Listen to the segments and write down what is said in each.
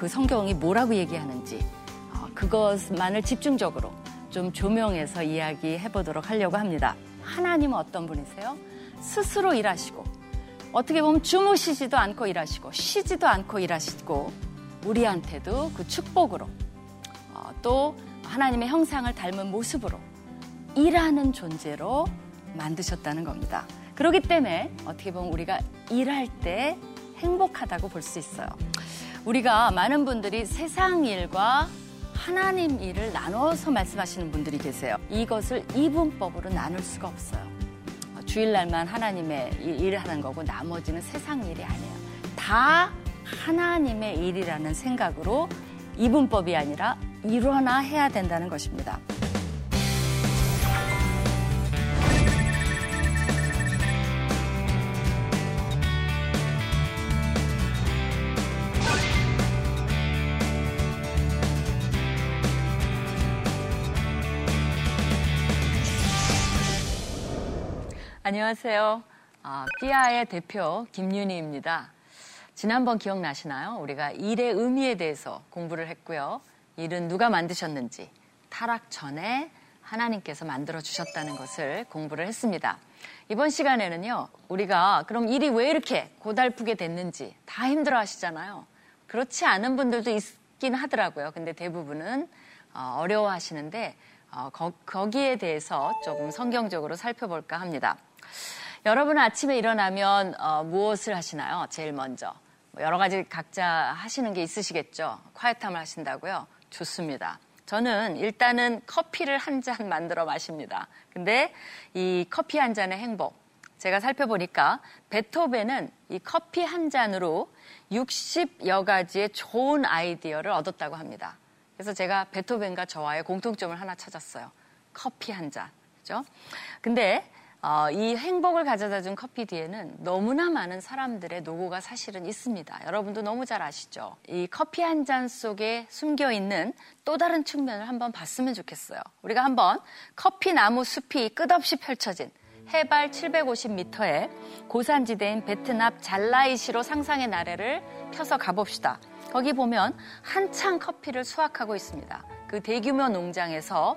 그 성경이 뭐라고 얘기하는지 어, 그것만을 집중적으로 좀 조명해서 이야기해 보도록 하려고 합니다. 하나님은 어떤 분이세요? 스스로 일하시고 어떻게 보면 주무시지도 않고 일하시고 쉬지도 않고 일하시고 우리한테도 그 축복으로 어, 또 하나님의 형상을 닮은 모습으로 일하는 존재로 만드셨다는 겁니다. 그렇기 때문에 어떻게 보면 우리가 일할 때 행복하다고 볼 수 있어요. 우리가 많은 분들이 세상 일과 하나님 일을 나눠서 말씀하시는 분들이 계세요. 이것을 이분법으로 나눌 수가 없어요. 주일날만 하나님의 일을 하는 거고 나머지는 세상 일이 아니에요. 다 하나님의 일이라는 생각으로 이분법이 아니라 일어나 해야 된다는 것입니다. 안녕하세요. 아, 피아의 대표 김윤희입니다. 지난번 기억나시나요? 우리가 일의 의미에 대해서 공부를 했고요. 일은 누가 만드셨는지, 타락 전에 하나님께서 만들어 주셨다는 것을 공부를 했습니다. 이번 시간에는요, 우리가 그럼 일이 왜 이렇게 고달프게 됐는지 다 힘들어 하시잖아요. 그렇지 않은 분들도 있긴 하더라고요. 근데 대부분은 어, 어려워 하시는데, 어, 거, 기에 대해서 조금 성경적으로 살펴볼까 합니다. 여러분은 아침에 일어나면 어, 무엇을 하시나요? 제일 먼저. 뭐 여러 가지 각자 하시는 게 있으시겠죠? 콰이탐을 하신다고요? 좋습니다. 저는 일단은 커피를 한 잔 만들어 마십니다. 근데 이 커피 한 잔의 행복. 제가 살펴보니까 베토벤은 이 커피 한 잔으로 60여 가지의 좋은 아이디어를 얻었다고 합니다. 그래서 제가 베토벤과 저와의 공통점을 하나 찾았어요. 커피 한 잔. 그죠? 근데 어, 이 행복을 가져다 준 커피 뒤에는 너무나 많은 사람들의 노고가 사실은 있습니다. 여러분도 너무 잘 아시죠? 이 커피 한 잔 속에 숨겨 있는 또 다른 측면을 한번 봤으면 좋겠어요. 우리가 한번 커피 나무 숲이 끝없이 펼쳐진 해발 750m의 고산지대인 베트남 잘라이시로 상상의 나래를 펴서 가봅시다. 거기 보면 한창 커피를 수확하고 있습니다. 그 대규모 농장에서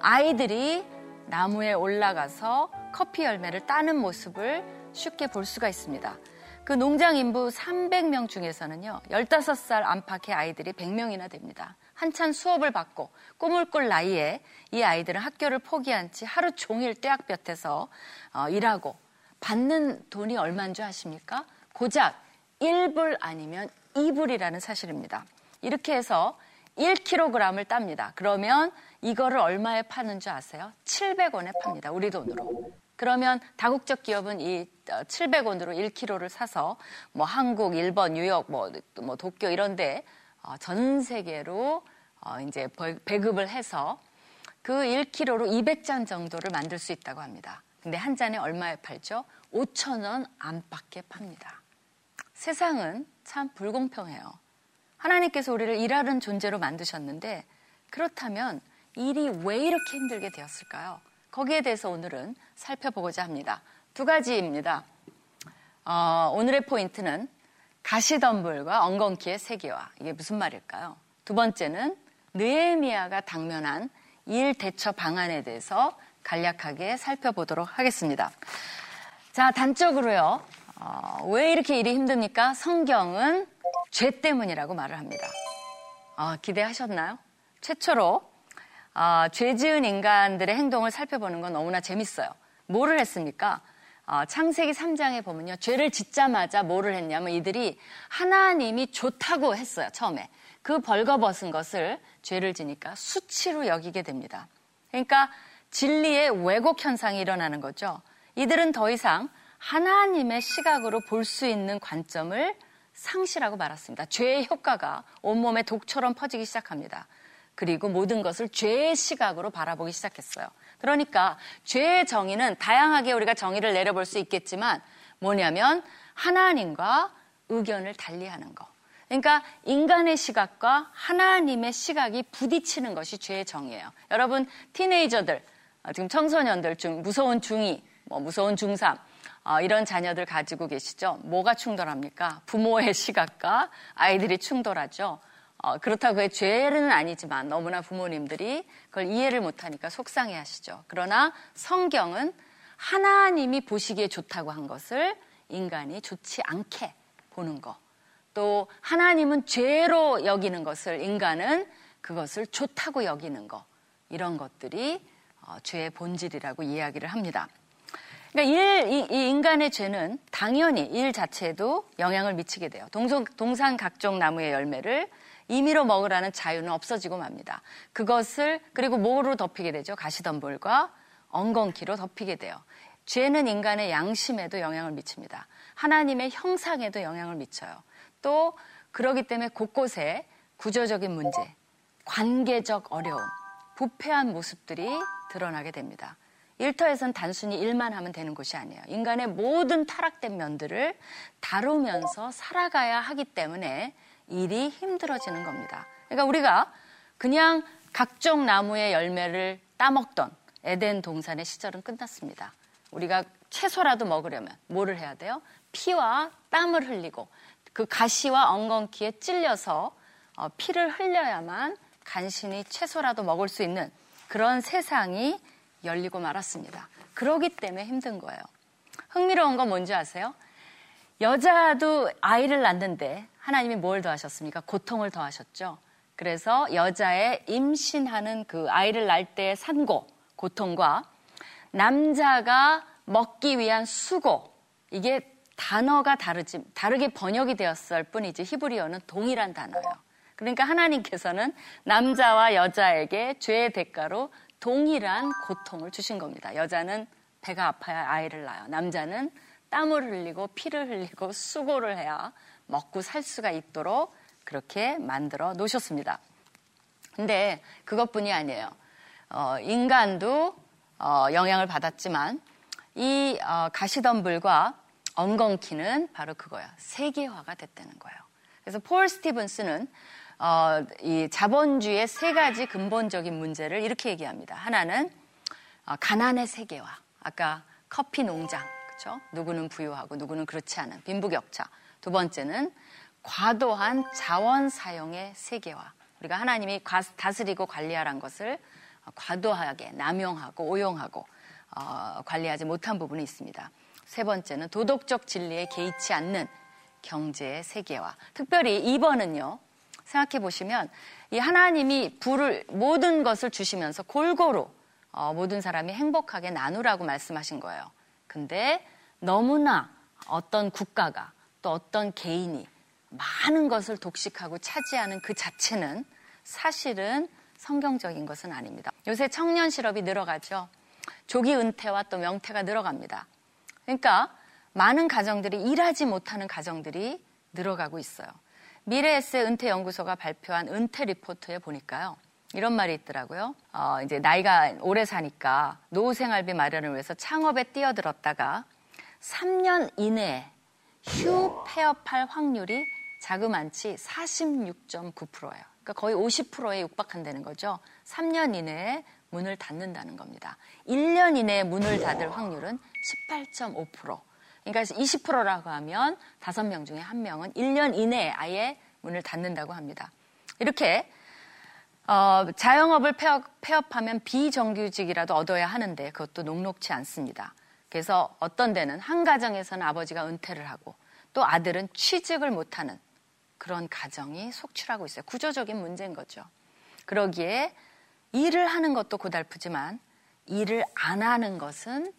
아이들이 나무에 올라가서 커피 열매를 따는 모습을 쉽게 볼 수가 있습니다. 그 농장 인부 300명 중에서는요, 15살 안팎의 아이들이 100명이나 됩니다. 한참 수업을 받고 꿈을 꿀 나이에 이 아이들은 학교를 포기한 채 하루 종일 떼학볕에서 어, 일하고 받는 돈이 얼마인 줄 아십니까? 고작 1불 아니면 2불이라는 사실입니다. 이렇게 해서 1kg을 땁니다. 그러면 이거를 얼마에 파는 줄 아세요? 700원에 팝니다. 우리 돈으로. 그러면 다국적 기업은 이 700원으로 어, 1kg를 사서 뭐 한국, 일본, 뉴욕, 뭐, 뭐 도쿄 이런데 어, 전 세계로 어, 이제 배급을 해서 그 1kg로 200잔 정도를 만들 수 있다고 합니다. 근데 한 잔에 얼마에 팔죠? 5천 원 안팎에 팝니다. 세상은 참 불공평해요. 하나님께서 우리를 일하는 존재로 만드셨는데 그렇다면 일이 왜 이렇게 힘들게 되었을까요? 거기에 대해서 오늘은 살펴보고자 합니다. 두 가지입니다. 어, 오늘의 포인트는 가시덤불과 엉겅퀴의 세계화. 이게 무슨 말일까요? 두 번째는 느에미아가 당면한 일 대처 방안에 대해서 간략하게 살펴보도록 하겠습니다. 자, 단적으로요. 어, 왜 이렇게 일이 힘듭니까? 성경은 죄 때문이라고 말을 합니다. 어, 기대하셨나요? 최초로 어, 죄 지은 인간들의 행동을 살펴보는 건 너무나 재밌어요. 뭐를 했습니까? 어, 창세기 3장에 보면요. 죄를 짓자마자 뭐를 했냐면 이들이 하나님이 좋다고 했어요. 처음에. 그 벌거벗은 것을 죄를 지니까 수치로 여기게 됩니다. 그러니까 진리의 왜곡 현상이 일어나는 거죠. 이들은 더 이상 하나님의 시각으로 볼 수 있는 관점을 상실하고 말았습니다. 죄의 효과가 온몸에 독처럼 퍼지기 시작합니다. 그리고 모든 것을 죄의 시각으로 바라보기 시작했어요. 그러니까 죄의 정의는 다양하게 우리가 정의를 내려볼 수 있겠지만 뭐냐면 하나님과 의견을 달리하는 거. 그러니까 인간의 시각과 하나님의 시각이 부딪히는 것이 죄의 정의예요. 여러분 티네이저들 지금 청소년들 중 무서운 중2, 뭐 무서운 중3 어, 이런 자녀들 가지고 계시죠? 뭐가 충돌합니까? 부모의 시각과 아이들이 충돌하죠. 어, 그렇다고 그 죄는 아니지만 너무나 부모님들이 그걸 이해를 못하니까 속상해 하시죠. 그러나 성경은 하나님이 보시기에 좋다고 한 것을 인간이 좋지 않게 보는 거. 또 하나님은 죄로 여기는 것을 인간은 그것을 좋다고 여기는 거. 이런 것들이 어, 죄의 본질이라고 이야기를 합니다. 그러니까 일, 이, 이, 인간의 죄는 당연히 일 자체에도 영향을 미치게 돼요. 동성, 동산 각종 나무의 열매를 임의로 먹으라는 자유는 없어지고 맙니다. 그것을 그리고 뭐로 덮이게 되죠? 가시덤불과 엉겅퀴로 덮이게 돼요. 죄는 인간의 양심에도 영향을 미칩니다. 하나님의 형상에도 영향을 미쳐요. 또 그러기 때문에 곳곳에 구조적인 문제, 관계적 어려움, 부패한 모습들이 드러나게 됩니다. 일터에선 단순히 일만 하면 되는 것이 아니에요. 인간의 모든 타락된 면들을 다루면서 살아가야 하기 때문에 일이 힘들어지는 겁니다. 그러니까 우리가 그냥 각종 나무의 열매를 따먹던 에덴 동산의 시절은 끝났습니다. 우리가 채소라도 먹으려면 뭐를 해야 돼요? 피와 땀을 흘리고 그 가시와 엉겅퀴에 찔려서 어, 피를 흘려야만 간신히 채소라도 먹을 수 있는 그런 세상이 열리고 말았습니다. 그러기 때문에 힘든 거예요. 흥미로운 건 뭔지 아세요? 여자도 아이를 낳는데 하나님이 뭘 더하셨습니까? 고통을 더하셨죠. 그래서 여자의 임신하는 그 아이를 낳을 때의 산고, 고통과 남자가 먹기 위한 수고, 이게 단어가 다르지, 다르게 번역이 되었을 뿐이지 히브리어는 동일한 단어예요. 그러니까 하나님께서는 남자와 여자에게 죄의 대가로 동일한 고통을 주신 겁니다. 여자는 배가 아파야 아이를 낳아요. 남자는 땀을 흘리고 피를 흘리고 수고를 해야 먹고 살 수가 있도록 그렇게 만들어 놓으셨습니다. 근데 그것뿐이 아니에요. 어, 인간도 어, 영향을 받았지만 이 어, 가시덤불과 엉겅퀴는 바로 그거야. 세계화가 됐다는 거예요. 그래서 폴 스티븐스는 어, 이 자본주의의 세 가지 근본적인 문제를 이렇게 얘기합니다. 하나는 어, 가난의 세계화. 아까 커피 농장, 그렇죠? 누구는 부유하고 누구는 그렇지 않은 빈부격차. 두 번째는 과도한 자원 사용의 세계화. 우리가 하나님이 다스리고 관리하란 것을 과도하게 남용하고 오용하고 어, 관리하지 못한 부분이 있습니다. 세 번째는 도덕적 진리에 개의치 않는 경제의 세계화. 특별히 2번은요. 생각해 보시면 이 하나님이 불을 모든 것을 주시면서 골고루 어, 모든 사람이 행복하게 나누라고 말씀하신 거예요. 근데 너무나 어떤 국가가 또 어떤 개인이 많은 것을 독식하고 차지하는 그 자체는 사실은 성경적인 것은 아닙니다. 요새 청년 실업이 늘어가죠. 조기 은퇴와 또 명퇴가 늘어갑니다. 그러니까 많은 가정들이 일하지 못하는 가정들이 늘어가고 있어요. 미래에세 은퇴연구소가 발표한 은퇴 리포트에 보니까요. 이런 말이 있더라고요. 어, 이제 나이가 오래 사니까 노후 생활비 마련을 위해서 창업에 뛰어들었다가 3년 이내에 휴 폐업할 확률이 자그만치 46.9%예요. 그러니까 거의 50%에 육박한다는 거죠. 3년 이내에 문을 닫는다는 겁니다. 1년 이내에 문을 닫을 확률은 18.5%. 그러니까 20%라고 하면 5명 중에 1명은 1년 이내에 아예 문을 닫는다고 합니다. 이렇게 어, 자영업을 폐업, 폐업 하면 비정규직이라도 얻어야 하는데 그것도 녹록치 않습니다. 그래서 어떤 데는 한 가정에서는 아버지가 은퇴를 하고 또 아들은 취직을 못하는 그런 가정이 속출하고 있어요. 구조적인 문제인 거죠. 그러기에 일을 하는 것도 고달프지만 일을 안 하는 것은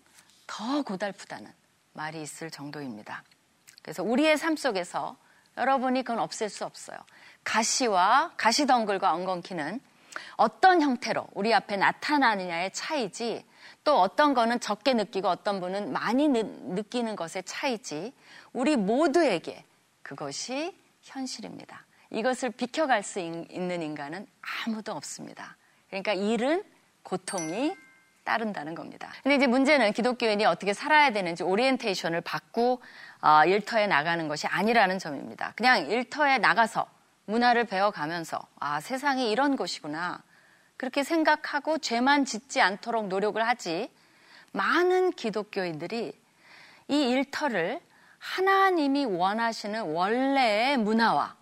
더 고달프다는 말이 있을 정도입니다. 그래서 우리의 삶 속에서 여러분이 그건 없앨 수 없어요. 가시와 가시덩굴과 엉겅퀴는 어떤 형태로 우리 앞에 나타나느냐의 차이지 또 어떤 거는 적게 느끼고 어떤 분은 많이 느끼는 것의 차이지 우리 모두에게 그것이 현실입니다. 이것을 비켜갈 수 있는 인간은 아무도 없습니다. 그러니까 일은 고통이 따른다는 겁니다. 근데 이제 문제는 기독교인이 어떻게 살아야 되는지 오리엔테이션을 받고 어, 일터에 나가는 것이 아니라는 점입니다. 그냥 일터에 나가서 문화를 배워가면서 아 세상이 이런 곳이구나 그렇게 생각하고 죄만 짓지 않도록 노력을 하지 많은 기독교인들이 이 일터를 하나님이 원하시는 원래의 문화와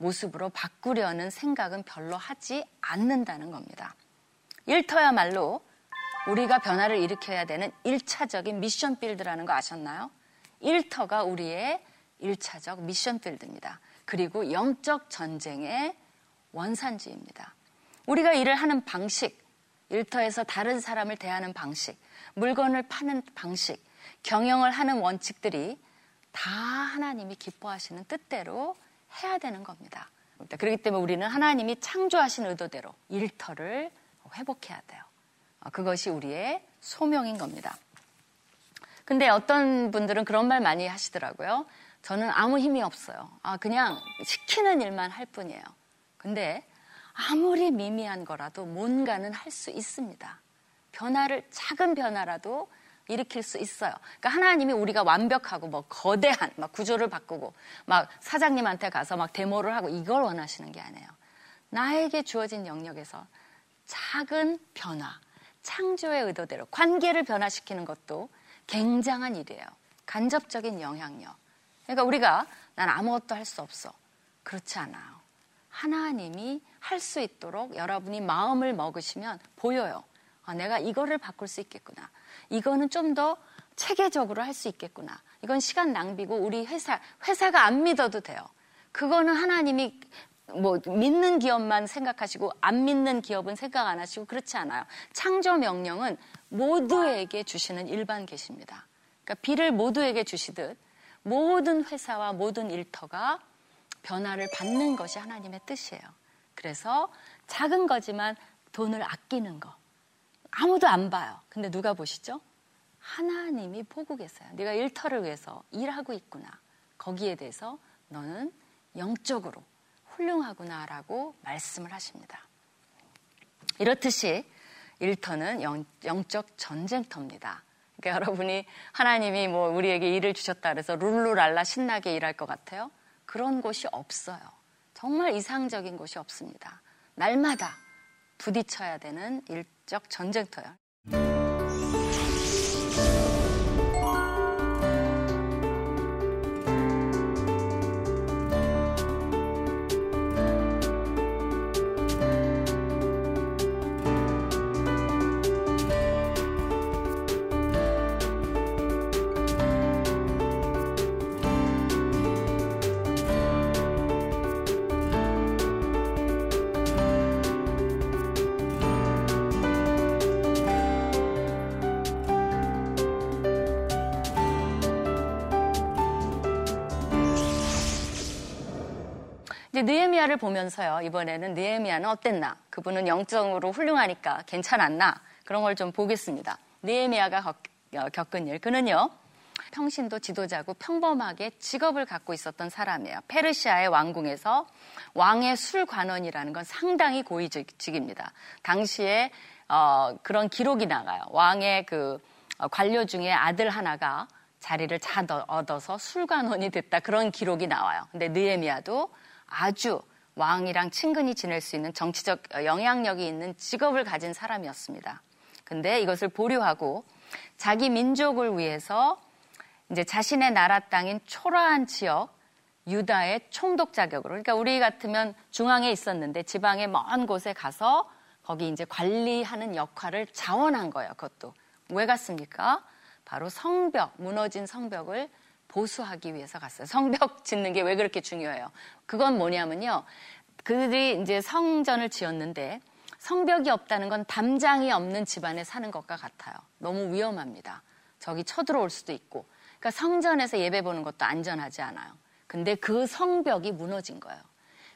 모습으로 바꾸려는 생각은 별로 하지 않는다는 겁니다. 일터야말로 우리가 변화를 일으켜야 되는 1차적인 미션 필드라는 거 아셨나요? 일터가 우리의 1차적 미션 필드입니다. 그리고 영적 전쟁의 원산지입니다. 우리가 일을 하는 방식, 일터에서 다른 사람을 대하는 방식, 물건을 파는 방식, 경영을 하는 원칙들이 다 하나님이 기뻐하시는 뜻대로 해야 되는 겁니다. 그렇기 때문에 우리는 하나님이 창조하신 의도대로 일터를 회복해야 돼요. 어, 그것이 우리의 소명인 겁니다. 근데 어떤 분들은 그런 말 많이 하시더라고요. 저는 아무 힘이 없어요. 아, 그냥 시키는 일만 할 뿐이에요. 근데 아무리 미미한 거라도 뭔가는 할 수 있습니다. 변화를, 작은 변화라도 일으킬 수 있어요. 그러니까 하나님이 우리가 완벽하고 뭐 거대한 막 구조를 바꾸고 막 사장님한테 가서 막 데모를 하고 이걸 원하시는 게 아니에요. 나에게 주어진 영역에서 작은 변화, 창조의 의도대로 관계를 변화시키는 것도 굉장한 일이에요. 간접적인 영향력. 그러니까 우리가 난 아무것도 할 수 없어. 그렇지 않아요. 하나님이 할 수 있도록 여러분이 마음을 먹으시면 보여요. 아, 내가 이거를 바꿀 수 있겠구나. 이거는 좀 더 체계적으로 할 수 있겠구나. 이건 시간 낭비고 우리 회사, 회사가 안 믿어도 돼요. 그거는 하나님이 뭐 믿는 기업만 생각하시고 안 믿는 기업은 생각 안 하시고 그렇지 않아요. 창조 명령은 모두에게 주시는 일반 계십니다. 그러니까 비를 모두에게 주시듯 모든 회사와 모든 일터가 변화를 받는 것이 하나님의 뜻이에요. 그래서 작은 거지만 돈을 아끼는 거. 아무도 안 봐요. 근데 누가 보시죠? 하나님이 보고 계세요. 네가 일터를 위해서 일하고 있구나. 거기에 대해서 너는 영적으로 훌륭하구나라고 말씀을 하십니다. 이렇듯이 일터는 영, 적 전쟁터입니다. 그러니까 여러분이 하나님이 뭐 우리에게 일을 주셨다 그래서 룰루랄라 신나게 일할 것 같아요? 그런 곳이 없어요. 정말 이상적인 곳이 없습니다. 날마다 부딪혀야 되는 일적 전쟁터예요. 이제 느헤미야를 보면서요. 이번에는 느헤미야는 어땠나? 그분은 영적으로 훌륭하니까 괜찮았나? 그런 걸 좀 보겠습니다. 느헤미야가 어, 겪은 일. 그는요. 평신도 지도자고 평범하게 직업을 갖고 있었던 사람이에요. 페르시아의 왕궁에서 왕의 술관원이라는 건 상당히 고위직입니다. 당시에 어, 그런 기록이 나가요. 왕의 그 어, 관료 중에 아들 하나가 자리를 잘 얻어서 술관원이 됐다 그런 기록이 나와요. 근데 느에미아도 아주 왕이랑 친근히 지낼 수 있는 정치적 영향력이 있는 직업을 가진 사람이었습니다. 근데 이것을 보류하고 자기 민족을 위해서 이제 자신의 나라 땅인 초라한 지역 유다의 총독 자격으로 그러니까 우리 같으면 중앙에 있었는데 지방의 먼 곳에 가서 거기 이제 관리하는 역할을 자원한 거예요. 그것도 왜 갔습니까? 바로 성벽 무너진 성벽을 보수하기 위해서 갔어요. 성벽 짓는 게 왜 그렇게 중요해요? 그건 뭐냐면요. 그들이 이제 성전을 지었는데 성벽이 없다는 건 담장이 없는 집안에 사는 것과 같아요. 너무 위험합니다. 저기 쳐들어올 수도 있고. 그러니까 성전에서 예배 보는 것도 안전하지 않아요. 근데 그 성벽이 무너진 거예요.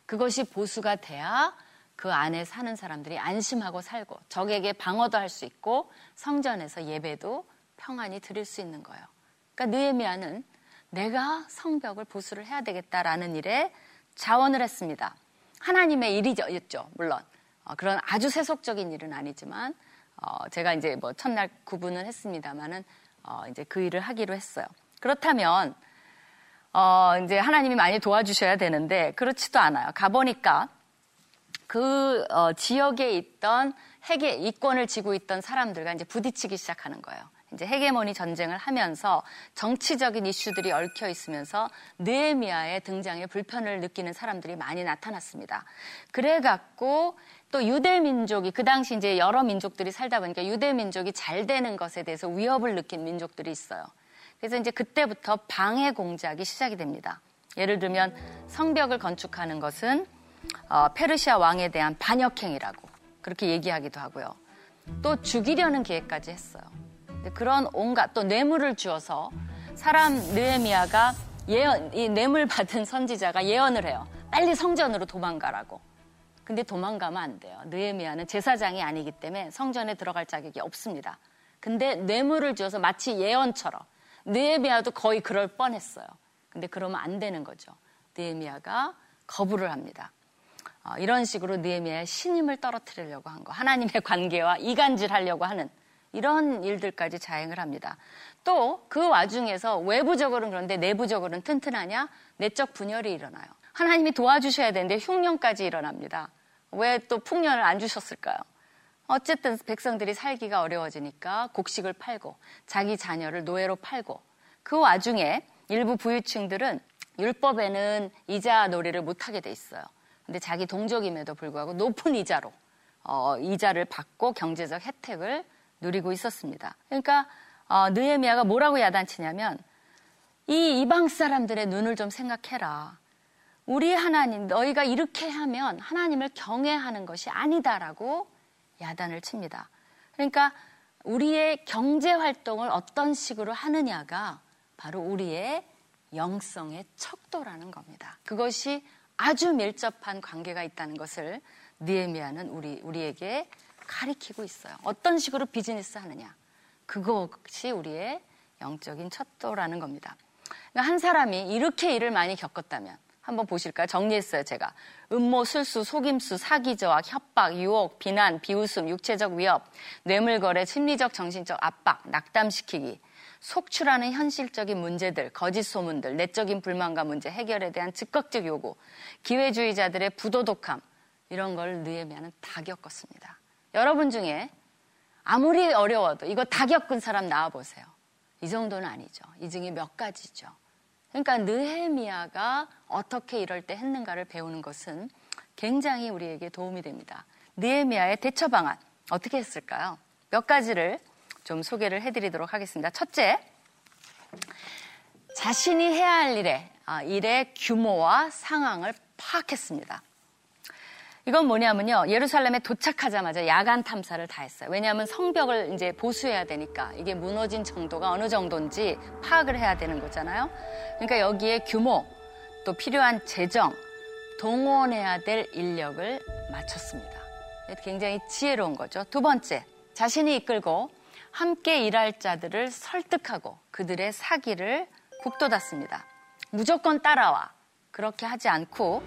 그것이 보수가 돼야 그 안에 사는 사람들이 안심하고 살고 적에게 방어도 할 수 있고 성전에서 예배도 평안히 드릴 수 있는 거예요. 그러니까 느에미아는 내가 성벽을 보수를 해야 되겠다라는 일에 자원을 했습니다. 하나님의 일이죠, 물론. 어, 그런 아주 세속적인 일은 아니지만, 어, 제가 이제 뭐 첫날 구분을 했습니다만은, 어, 이제 그 일을 하기로 했어요. 그렇다면, 어, 이제 하나님이 많이 도와주셔야 되는데, 그렇지도 않아요. 가보니까 그, 어, 지역에 있던 핵의 이권을 지고 있던 사람들과 이제 부딪히기 시작하는 거예요. 이제 헤게모니 전쟁을 하면서 정치적인 이슈들이 얽혀 있으면서 느헤미야의 등장에 불편을 느끼는 사람들이 많이 나타났습니다. 그래 갖고 또 유대 민족이 그 당시 이제 여러 민족들이 살다 보니까 유대 민족이 잘 되는 것에 대해서 위협을 느낀 민족들이 있어요. 그래서 이제 그때부터 방해 공작이 시작이 됩니다. 예를 들면 성벽을 건축하는 것은 어, 페르시아 왕에 대한 반역행이라고 그렇게 얘기하기도 하고요. 또 죽이려는 계획까지 했어요. 그런 온갖 또 뇌물을 주어서 사람 느헤미야가 예언 이 뇌물 받은 선지자가 예언을 해요. 빨리 성전으로 도망가라고. 근데 도망가면 안 돼요. 느헤미야는 제사장이 아니기 때문에 성전에 들어갈 자격이 없습니다. 근데 뇌물을 주어서 마치 예언처럼 느헤미야도 거의 그럴 뻔했어요. 근데 그러면 안 되는 거죠. 느헤미야가 거부를 합니다. 어, 이런 식으로 느헤미야의 신임을 떨어뜨리려고 한 거, 하나님의 관계와 이간질하려고 하는 이런 일들까지 자행을 합니다. 또 그 와중에서 외부적으로는 그런데 내부적으로는 튼튼하냐? 내적 분열이 일어나요. 하나님이 도와주셔야 되는데 흉년까지 일어납니다. 왜 또 풍년을 안 주셨을까요? 어쨌든 백성들이 살기가 어려워지니까 곡식을 팔고 자기 자녀를 노예로 팔고 그 와중에 일부 부유층들은 율법에는 이자 놀이를 못하게 돼 있어요. 근데 자기 동족임에도 불구하고 높은 이자로 어, 이자를 받고 경제적 혜택을 누리고 있었습니다. 그러니까 어, 느헤미야가 뭐라고 야단치냐면 이 이방 사람들의 눈을 좀 생각해라. 우리 하나님 너희가 이렇게 하면 하나님을 경외하는 것이 아니다라고 야단을 칩니다. 그러니까 우리의 경제 활동을 어떤 식으로 하느냐가 바로 우리의 영성의 척도라는 겁니다. 그것이 아주 밀접한 관계가 있다는 것을 느에미아는 우리 우리에게 가리키고 있어요. 어떤 식으로 비즈니스 하느냐. 그것이 우리의 영적인 척도라는 겁니다. 그러니까 한 사람이 이렇게 일을 많이 겪었다면 한번 보실까요? 정리했어요, 제가. 음모, 술수, 속임수, 사기 저항, 협박, 유혹, 비난, 비웃음, 육체적 위협, 뇌물거래, 심리적, 정신적 압박, 낙담시키기, 속출하는 현실적인 문제들, 거짓 소문들, 내적인 불만과 문제 해결에 대한 즉각적 요구, 기회주의자들의 부도덕함, 이런 걸 느헤미야는 다 겪었습니다. 여러분 중에 아무리 어려워도 이거 다 겪은 사람 나와보세요. 이 정도는 아니죠. 이 중에 몇 가지죠. 그러니까 느헤미야가 어떻게 이럴 때 했는가를 배우는 것은 굉장히 우리에게 도움이 됩니다. 느헤미야의 대처 방안 어떻게 했을까요? 몇 가지를 좀 소개를 해드리도록 하겠습니다. 첫째, 자신이 해야 할 일에 아, 일의 규모와 상황을 파악했습니다. 이건 뭐냐면요. 예루살렘에 도착하자마자 야간 탐사를 다 했어요. 왜냐하면 성벽을 이제 보수해야 되니까 이게 무너진 정도가 어느 정도인지 파악을 해야 되는 거잖아요. 그러니까 여기에 규모, 또 필요한 재정, 동원해야 될 인력을 맞췄습니다. 굉장히 지혜로운 거죠. 두 번째, 자신이 이끌고 함께 일할 자들을 설득하고 그들의 사기를 북돋았습니다. 무조건 따라와. 그렇게 하지 않고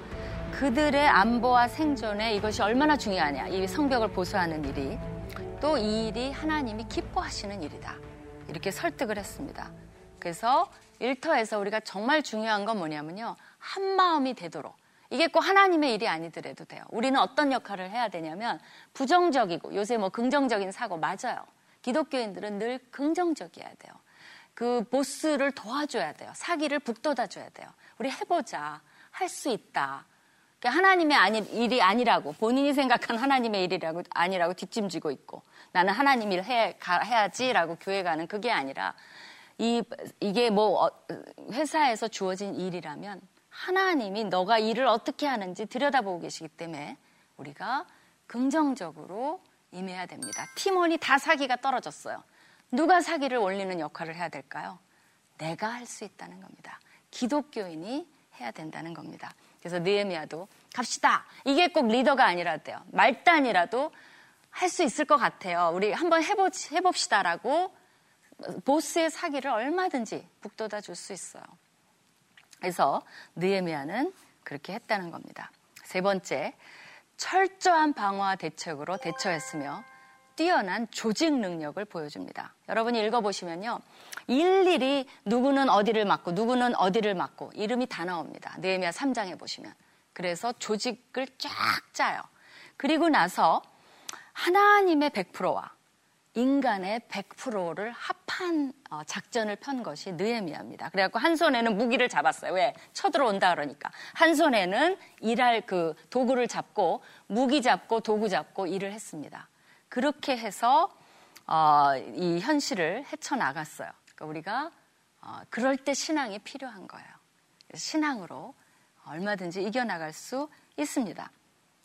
그들의 안보와 생존에 이것이 얼마나 중요하냐. 이 성벽을 보수하는 일이. 또 이 일이 하나님이 기뻐하시는 일이다. 이렇게 설득을 했습니다. 그래서 일터에서 우리가 정말 중요한 건 뭐냐면요. 한 마음이 되도록. 이게 꼭 하나님의 일이 아니더라도 돼요. 우리는 어떤 역할을 해야 되냐면 부정적이고 요새 뭐 긍정적인 사고 맞아요. 기독교인들은 늘 긍정적이어야 돼요. 그 보스를 도와줘야 돼요. 사기를 북돋아줘야 돼요. 우리 해보자. 할 수 있다. 그러니까 하나님의 아니, 일이 아니라고 본인이 생각한 하나님의 일이라고 아니라고 뒷짐지고 있고 나는 하나님 일 해, 가, 해야지라고 교회 가는 그게 아니라 이 이게 뭐 어, 회사에서 주어진 일이라면 하나님이 너가 일을 어떻게 하는지 들여다보고 계시기 때문에 우리가 긍정적으로 임해야 됩니다. 팀원이 다 사기가 떨어졌어요. 누가 사기를 올리는 역할을 해야 될까요? 내가 할 수 있다는 겁니다. 기독교인이 해야 된다는 겁니다. 그래서 느헤미야도 갑시다. 이게 꼭 리더가 아니라도 돼요. 말단이라도 할 수 있을 것 같아요. 우리 한번 해보, 해봅시다라고 보스의 사기를 얼마든지 북돋아 줄 수 있어요. 그래서 느헤미야는 그렇게 했다는 겁니다. 세 번째, 철저한 방어와 대책으로 대처했으며 뛰어난 조직 능력을 보여줍니다. 여러분이 읽어보시면요. 일일이 누구는 어디를 맡고 누구는 어디를 맡고 이름이 다 나옵니다. 느헤미야 3장에 보시면. 그래서 조직을 쫙 짜요. 그리고 나서 하나님의 100%와 인간의 100%를 합한 어, 작전을 편 것이 느헤미야입니다. 그래갖고 한 손에는 무기를 잡았어요. 왜? 쳐들어온다 그러니까. 한 손에는 일할 그 도구를 잡고 무기 잡고 도구 잡고 일을 했습니다. 그렇게 해서 어, 이 현실을 헤쳐나갔어요. 그러니까 우리가 어, 그럴 때 신앙이 필요한 거예요. 신앙으로 얼마든지 이겨나갈 수 있습니다.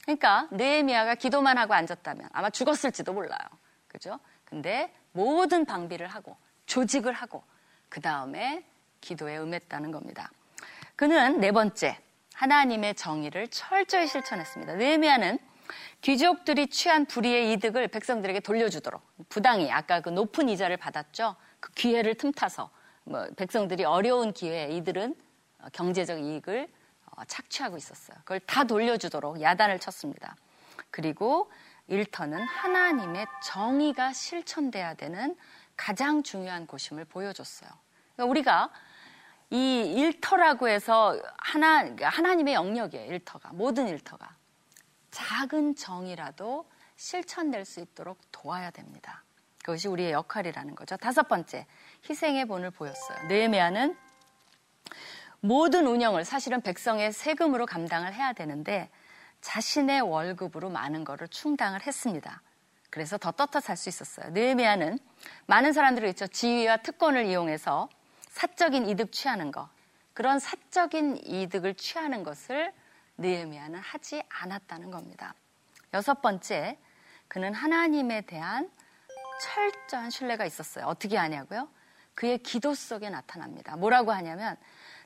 그러니까 느헤미야가 기도만 하고 앉았다면 아마 죽었을지도 몰라요. 그죠? 근데 모든 방비를 하고 조직을 하고 그 다음에 기도에 응했다는 겁니다. 그는 네 번째 하나님의 정의를 철저히 실천했습니다. 느헤미야는 귀족들이 취한 불의의 이득을 백성들에게 돌려주도록 부당히 아까 그 높은 이자를 받았죠. 그 기회를 틈타서 뭐 백성들이 어려운 기회에 이들은 경제적 이익을 어, 착취하고 있었어요. 그걸 다 돌려주도록 야단을 쳤습니다. 그리고 일터는 하나님의 정의가 실천돼야 되는 가장 중요한 곳임을 보여줬어요. 그러니까 우리가 이 일터라고 해서 하나, 하나님의 영역이에요, 일터가. 모든 일터가. 작은 정의라도 실천될 수 있도록 도와야 됩니다. 그것이 우리의 역할이라는 거죠. 다섯 번째, 희생의 본을 보였어요. 느헤미야는 모든 운영을 사실은 백성의 세금으로 감당을 해야 되는데 자신의 월급으로 많은 것을 충당을 했습니다. 그래서 더 떳떳할 수 있었어요. 느헤미야는 많은 사람들이 있죠. 지위와 특권을 이용해서 사적인 이득 취하는 것. 그런 사적인 이득을 취하는 것을 느헤미야는 하지 않았다는 겁니다. 여섯 번째, 그는 하나님에 대한 철저한 신뢰가 있었어요. 어떻게 하냐고요? 그의 기도 속에 나타납니다. 뭐라고 하냐면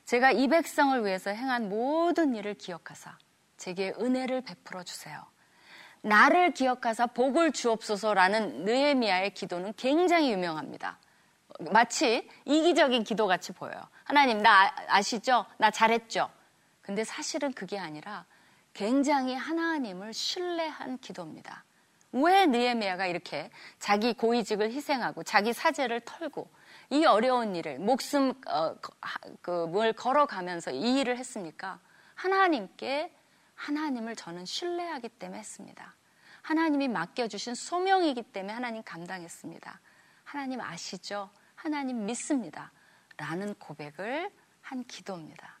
제가 이 백성을 위해서 행한 모든 일을 기억하사 제게 은혜를 베풀어 주세요. 나를 기억하사 복을 주옵소서라는 느헤미야의 기도는 굉장히 유명합니다. 마치 이기적인 기도 같이 보여요. 하나님 나 아시죠? 나 잘했죠? 근데 사실은 그게 아니라 굉장히 하나님을 신뢰한 기도입니다. 왜 느헤미야가 이렇게 자기 고위직을 희생하고 자기 사제를 털고 이 어려운 일을 목숨 어, 그뭘 걸어가면서 이 일을 했습니까? 하나님께 하나님을 저는 신뢰하기 때문에 했습니다. 하나님이 맡겨주신 소명이기 때문에 하나님 감당했습니다. 하나님 아시죠? 하나님 믿습니다. 라는 고백을 한 기도입니다.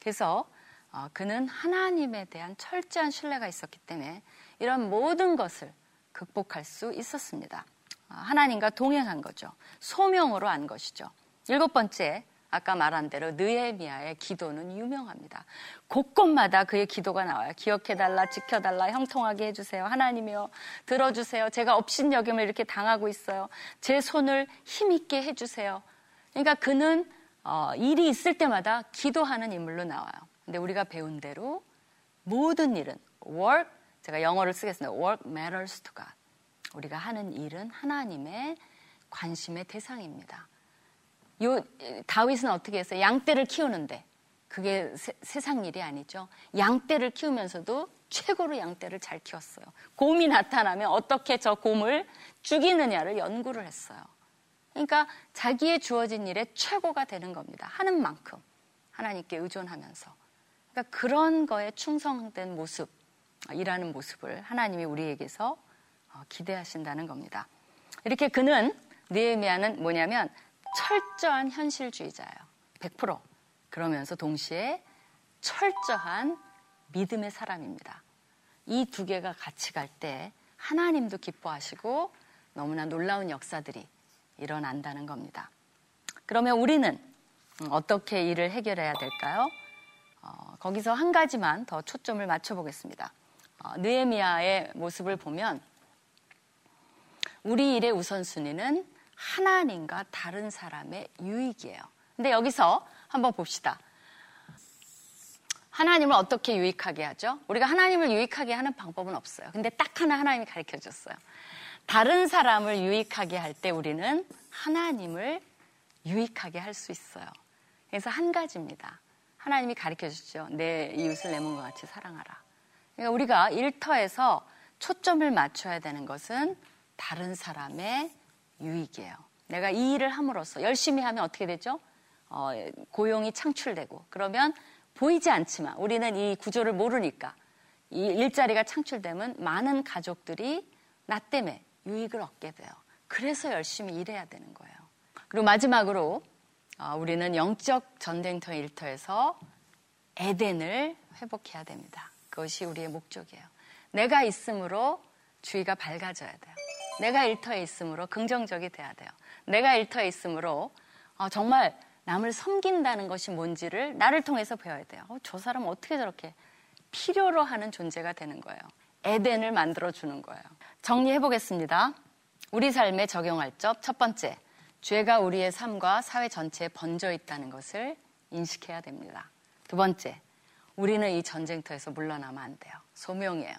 그래서 어, 그는 하나님에 대한 철저한 신뢰가 있었기 때문에 이런 모든 것을 극복할 수 있었습니다. 어, 하나님과 동행한 거죠. 소명으로 한 것이죠. 일곱 번째, 아까 말한 대로 느헤미야의 기도는 유명합니다. 곳곳마다 그의 기도가 나와요. 기억해달라, 지켜달라, 형통하게 해주세요. 하나님이여 들어주세요. 제가 업신여김을 이렇게 당하고 있어요. 제 손을 힘있게 해주세요. 그러니까 그는 어, 일이 있을 때마다 기도하는 인물로 나와요. 근데 우리가 배운 대로 모든 일은 work, 제가 영어를 쓰겠습니다. work matters to God. 우리가 하는 일은 하나님의 관심의 대상입니다. 요 다윗은 어떻게 했어요? 양떼를 키우는데 그게 세, 세상 일이 아니죠. 양떼를 키우면서도 최고로 양떼를 잘 키웠어요. 곰이 나타나면 어떻게 저 곰을 죽이느냐를 연구를 했어요. 그러니까 자기의 주어진 일에 최고가 되는 겁니다. 하는 만큼 하나님께 의존하면서. 그러니까 그런 거에 충성된 모습, 이라는 모습을 하나님이 우리에게서 어, 기대하신다는 겁니다. 이렇게 그는 느헤미야는 뭐냐면 철저한 현실주의자예요. 100%. 그러면서 동시에 철저한 믿음의 사람입니다. 이 두 개가 같이 갈 때 하나님도 기뻐하시고 너무나 놀라운 역사들이 일어난다는 겁니다. 그러면 우리는 어떻게 일을 해결해야 될까요? 어, 거기서 한 가지만 더 초점을 맞춰보겠습니다. 어, 느에미아의 모습을 보면 우리 일의 우선순위는 하나님과 다른 사람의 유익이에요. 근데 여기서 한번 봅시다. 하나님을 어떻게 유익하게 하죠? 우리가 하나님을 유익하게 하는 방법은 없어요. 근데 딱 하나 하나님이 가르쳐 줬어요. 다른 사람을 유익하게 할 때 우리는 하나님을 유익하게 할 수 있어요. 그래서 한 가지입니다. 하나님이 가르쳐 주죠. 내 이웃을 내 몸과 같이 사랑하라. 그러니까 우리가 일터에서 초점을 맞춰야 되는 것은 다른 사람의 유익이에요. 내가 이 일을 함으로써 열심히 하면 어떻게 되죠? 어, 고용이 창출되고 그러면 보이지 않지만 우리는 이 구조를 모르니까 이 일자리가 창출되면 많은 가족들이 나 때문에 유익을 얻게 돼요. 그래서 열심히 일해야 되는 거예요. 그리고 마지막으로 어, 우리는 영적 전쟁터 일터에서 에덴을 회복해야 됩니다. 그것이 우리의 목적이에요. 내가 있으므로 주위가 밝아져야 돼요. 내가 일터에 있으므로 긍정적이 돼야 돼요. 내가 일터에 있으므로 어, 정말 남을 섬긴다는 것이 뭔지를 나를 통해서 배워야 돼요. 어, 저 사람 어떻게 저렇게 필요로 하는 존재가 되는 거예요. 에덴을 만들어 주는 거예요. 정리해 보겠습니다. 우리 삶에 적용할 점 첫 번째, 죄가 우리의 삶과 사회 전체에 번져 있다는 것을 인식해야 됩니다. 두 번째, 우리는 이 전쟁터에서 물러나면 안 돼요. 소명이에요.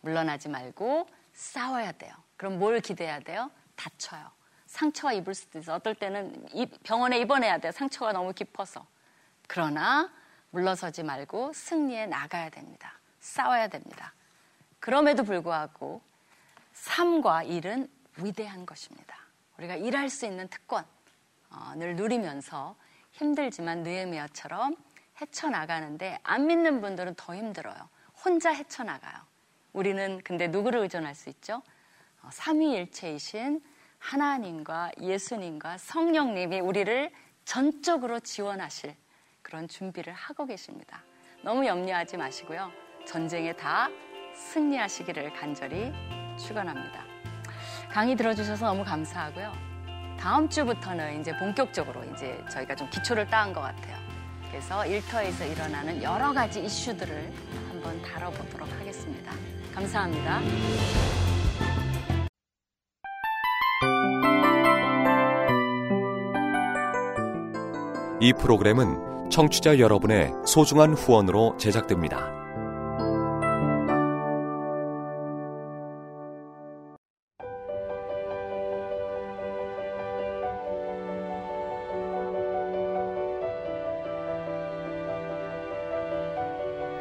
물러나지 말고 싸워야 돼요. 그럼 뭘 기대해야 돼요? 다쳐요. 상처가 입을 수도 있어. 어떨 때는 병원에 입원해야 돼요. 상처가 너무 깊어서. 그러나 물러서지 말고 승리에 나가야 됩니다. 싸워야 됩니다. 그럼에도 불구하고 삶과 일은 위대한 것입니다. 우리가 일할 수 있는 특권을 누리면서 힘들지만 느헤미야처럼 헤쳐나가는데 안 믿는 분들은 더 힘들어요. 혼자 헤쳐나가요. 우리는 근데 누구를 의존할 수 있죠? 어, 삼위일체이신 하나님과 예수님과 성령님이 우리를 전적으로 지원하실 그런 준비를 하고 계십니다. 너무 염려하지 마시고요. 전쟁에 다 승리하시기를 간절히 축원합니다. 강의 들어주셔서 너무 감사하고요. 다음 주부터는 이제 본격적으로 이제 저희가 좀 기초를 따은 것 같아요. 그래서 일터에서 일어나는 여러 가지 이슈들을 한번 다뤄보도록 하겠습니다. 감사합니다. 이 프로그램은 청취자 여러분의 소중한 후원으로 제작됩니다.